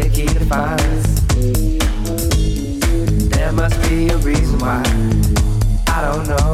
a key to find us. There must be a reason why. I don't know.